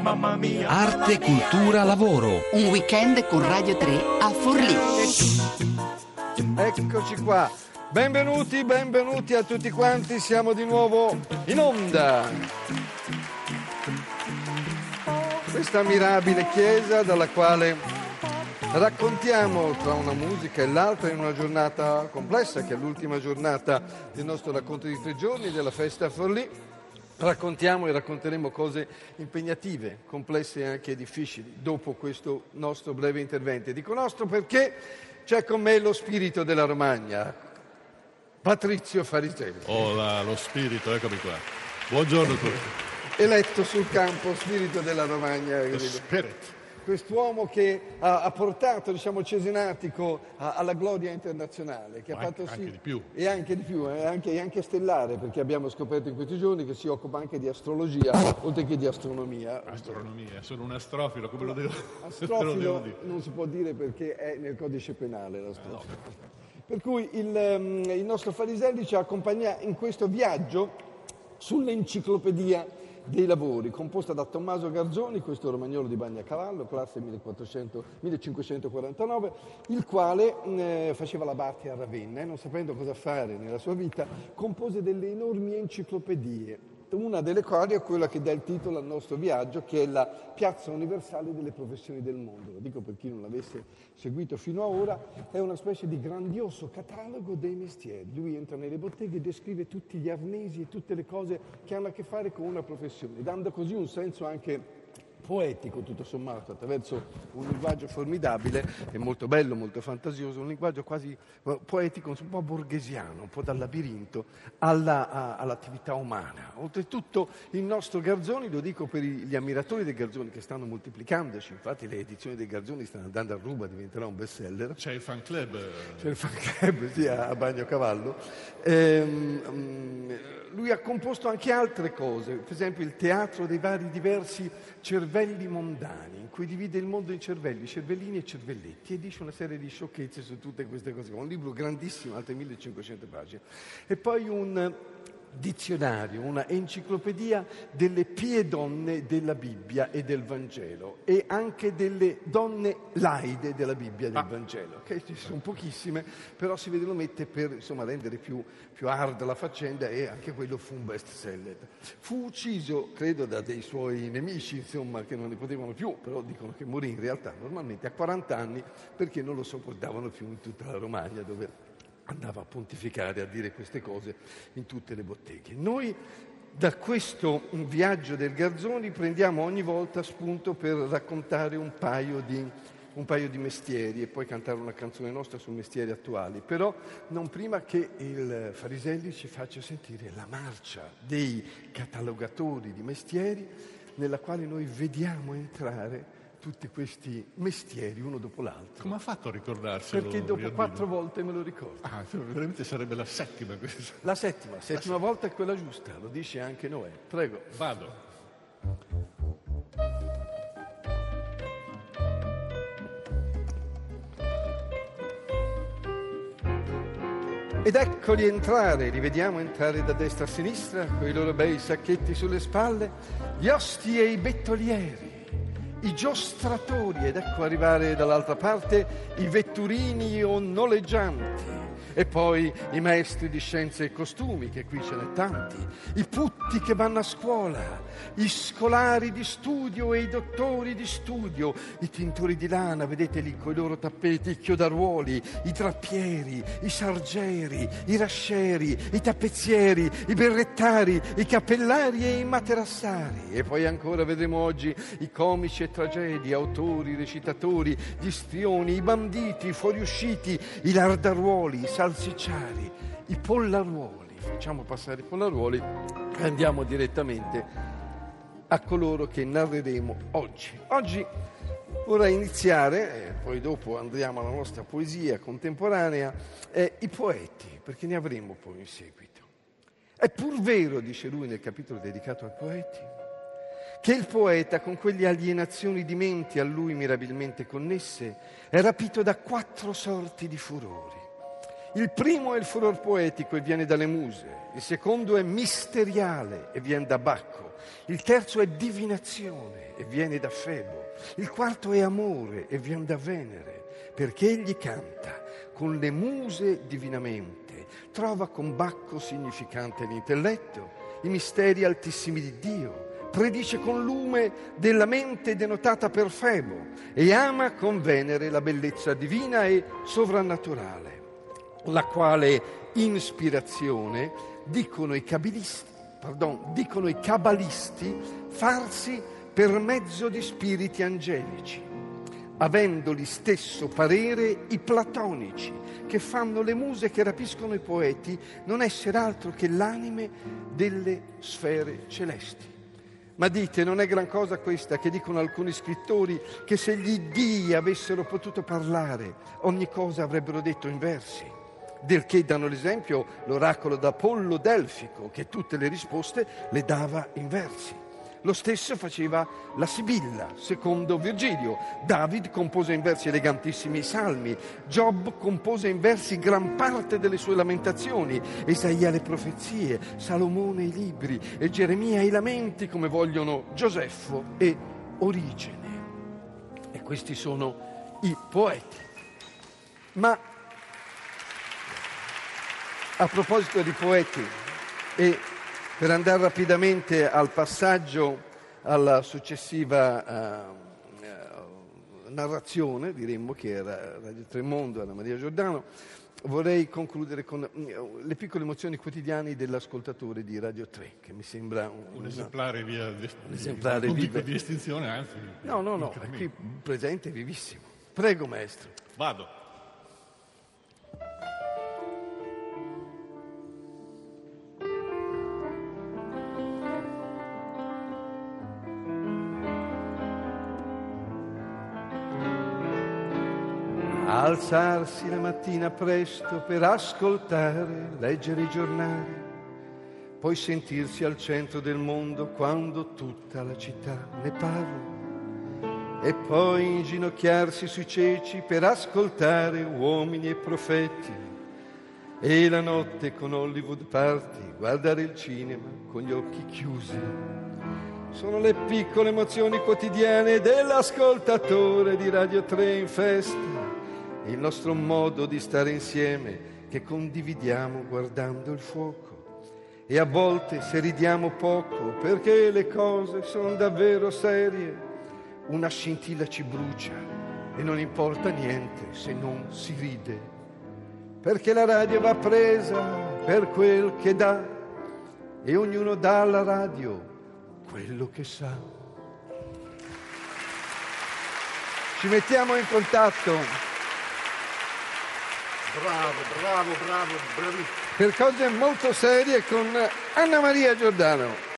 Mamma mia. Arte, cultura, lavoro. Un weekend con Radio 3 a Forlì. Eccoci qua. Benvenuti, benvenuti a tutti quanti, siamo di nuovo in onda. Questa mirabile chiesa dalla quale raccontiamo tra una musica e l'altra in una giornata complessa, che è l'ultima giornata del nostro racconto di tre giorni della festa a Forlì. Raccontiamo e racconteremo cose impegnative, complesse e anche difficili dopo questo nostro breve intervento. Dico nostro perché c'è con me lo spirito della Romagna, Patrizio Fariselli. Hola, lo spirito, eccomi qua. Buongiorno a tutti. Eletto sul campo spirito della Romagna. The spirit quest'uomo che ha, ha portato diciamo, Cesenatico a, alla gloria internazionale. Che ha fatto anche, sì, anche di più. E anche di più, e anche, anche, stellare, perché abbiamo scoperto in questi giorni che si occupa anche di astrologia, oltre che di astronomia. Astronomia, sono un astrofilo, come lo devo, astrofilo lo devo dire? non si può dire perché è nel codice penale l'astrofilo. No. Per cui il, il nostro Fariselli ci accompagna in questo viaggio sull'enciclopedia dei lavori, composta da Tommaso Garzoni, questo romagnolo di Bagnacavallo, classe 1400, 1549, il quale eh, faceva la Barti a Ravenna e non sapendo cosa fare nella sua vita, compose delle enormi enciclopedie una delle quali è quella che dà il titolo al nostro viaggio, che è la Piazza Universale delle Professioni del Mondo. Lo dico per chi non l'avesse seguito fino ad ora, è una specie di grandioso catalogo dei mestieri. Lui entra nelle botteghe e descrive tutti gli arnesi e tutte le cose che hanno a che fare con una professione, dando così un senso anche poetico tutto sommato, attraverso un linguaggio formidabile e molto bello, molto fantasioso, un linguaggio quasi poetico, un po' borghesiano, un po' dal labirinto alla, a, all'attività umana. Oltretutto il nostro Garzoni, lo dico per gli ammiratori dei Garzoni che stanno moltiplicandoci, infatti le edizioni dei Garzoni stanno andando a ruba, diventerà un best seller. C'è il fan club. C'è il fan club, sì, a Bagno Cavallo. Ehm, lui ha composto anche altre cose, per esempio il teatro dei vari diversi cervelli mondani, in cui divide il mondo in cervelli, cervellini e cervelletti, e dice una serie di sciocchezze su tutte queste cose. Un libro grandissimo, altre 1500 pagine. E poi un dizionario, una enciclopedia delle pie donne della Bibbia e del Vangelo e anche delle donne laide della Bibbia e del ah. Vangelo, che ci sono pochissime, però si vede lo mette per insomma, rendere più, più hard la faccenda e anche quello fu un best seller. Fu ucciso, credo, da dei suoi nemici, insomma, che non ne potevano più, però dicono che morì in realtà normalmente a 40 anni perché non lo sopportavano più in tutta la Romagna dove andava a pontificare, a dire queste cose in tutte le botteghe. Noi da questo viaggio del Garzoni prendiamo ogni volta spunto per raccontare un paio di, un paio di mestieri e poi cantare una canzone nostra su mestieri attuali, però non prima che il Fariselli ci faccia sentire la marcia dei catalogatori di mestieri nella quale noi vediamo entrare tutti questi mestieri uno dopo l'altro. Come ha fatto a ricordarselo? Perché dopo quattro volte me lo ricordo. Ah, veramente sarebbe la settima questa. La settima, la settima volta è quella giusta, lo dice anche Noè. Prego. Vado. Ed eccoli entrare, li vediamo entrare da destra a sinistra, con i loro bei sacchetti sulle spalle, gli osti e i bettolieri i giostratori ed ecco arrivare dall'altra parte i vetturini o noleggianti e poi i maestri di scienze e costumi, che qui ce n'è tanti, i putti che vanno a scuola, i scolari di studio e i dottori di studio, i tintori di lana, vedete lì con i loro tappeti, i chiodaruoli, i trappieri, i sargeri, i rascieri, i tappezzieri, i berrettari, i cappellari e i materassari. E poi ancora vedremo oggi i comici e tragedi, autori, recitatori, gli strioni, i banditi, i fuoriusciti, i lardaruoli, i salsicciari, i pollaruoli. Facciamo passare i pollaruoli e andiamo direttamente a coloro che narreremo oggi. Oggi vorrei iniziare, e poi dopo andiamo alla nostra poesia contemporanea, eh, i poeti, perché ne avremo poi in seguito. È pur vero, dice lui nel capitolo dedicato ai poeti, che il poeta, con quelle alienazioni di menti a lui mirabilmente connesse, è rapito da quattro sorti di furori. Il primo è il furor poetico e viene dalle muse, il secondo è misteriale e viene da Bacco, il terzo è divinazione e viene da Febo, il quarto è amore e viene da Venere, perché egli canta con le muse divinamente, trova con Bacco significante l'intelletto, i misteri altissimi di Dio, predice con lume della mente denotata per Febo e ama con Venere la bellezza divina e sovrannaturale, la quale ispirazione, dicono i, pardon, dicono i cabalisti, farsi per mezzo di spiriti angelici, avendoli stesso parere i platonici, che fanno le muse che rapiscono i poeti, non essere altro che l'anime delle sfere celesti. Ma dite, non è gran cosa questa che dicono alcuni scrittori che se gli dii avessero potuto parlare, ogni cosa avrebbero detto in versi. Del che danno l'esempio l'oracolo d'Apollo Delfico, che tutte le risposte le dava in versi. Lo stesso faceva la Sibilla, secondo Virgilio. David compose in versi elegantissimi i salmi. Giоб compose in versi gran parte delle sue lamentazioni. Esaia le profezie, Salomone i libri e Geremia i lamenti, come vogliono Gioseffo e Origene. E questi sono i poeti. Ma a proposito di poeti e per andare rapidamente al passaggio alla successiva uh, narrazione, diremmo che era Radio Tremondo, Anna Maria Giordano, vorrei concludere con uh, le piccole emozioni quotidiane dell'ascoltatore di Radio 3, che mi sembra un, un esemplare via di, un esemplare non dico di estinzione, anzi. No, no, no, è qui presente, vivissimo. Prego, maestro. Vado. Alzarsi la mattina presto per ascoltare, leggere i giornali, poi sentirsi al centro del mondo quando tutta la città ne parla e poi inginocchiarsi sui ceci per ascoltare uomini e profeti e la notte con Hollywood Party guardare il cinema con gli occhi chiusi. Sono le piccole emozioni quotidiane dell'ascoltatore di Radio 3 in festa il nostro modo di stare insieme che condividiamo guardando il fuoco. E a volte se ridiamo poco perché le cose sono davvero serie, una scintilla ci brucia e non importa niente se non si ride. Perché la radio va presa per quel che dà e ognuno dà alla radio quello che sa. Ci mettiamo in contatto Bravo, bravo, bravo, bravissimo. Per cose molto serie con Anna Maria Giordano.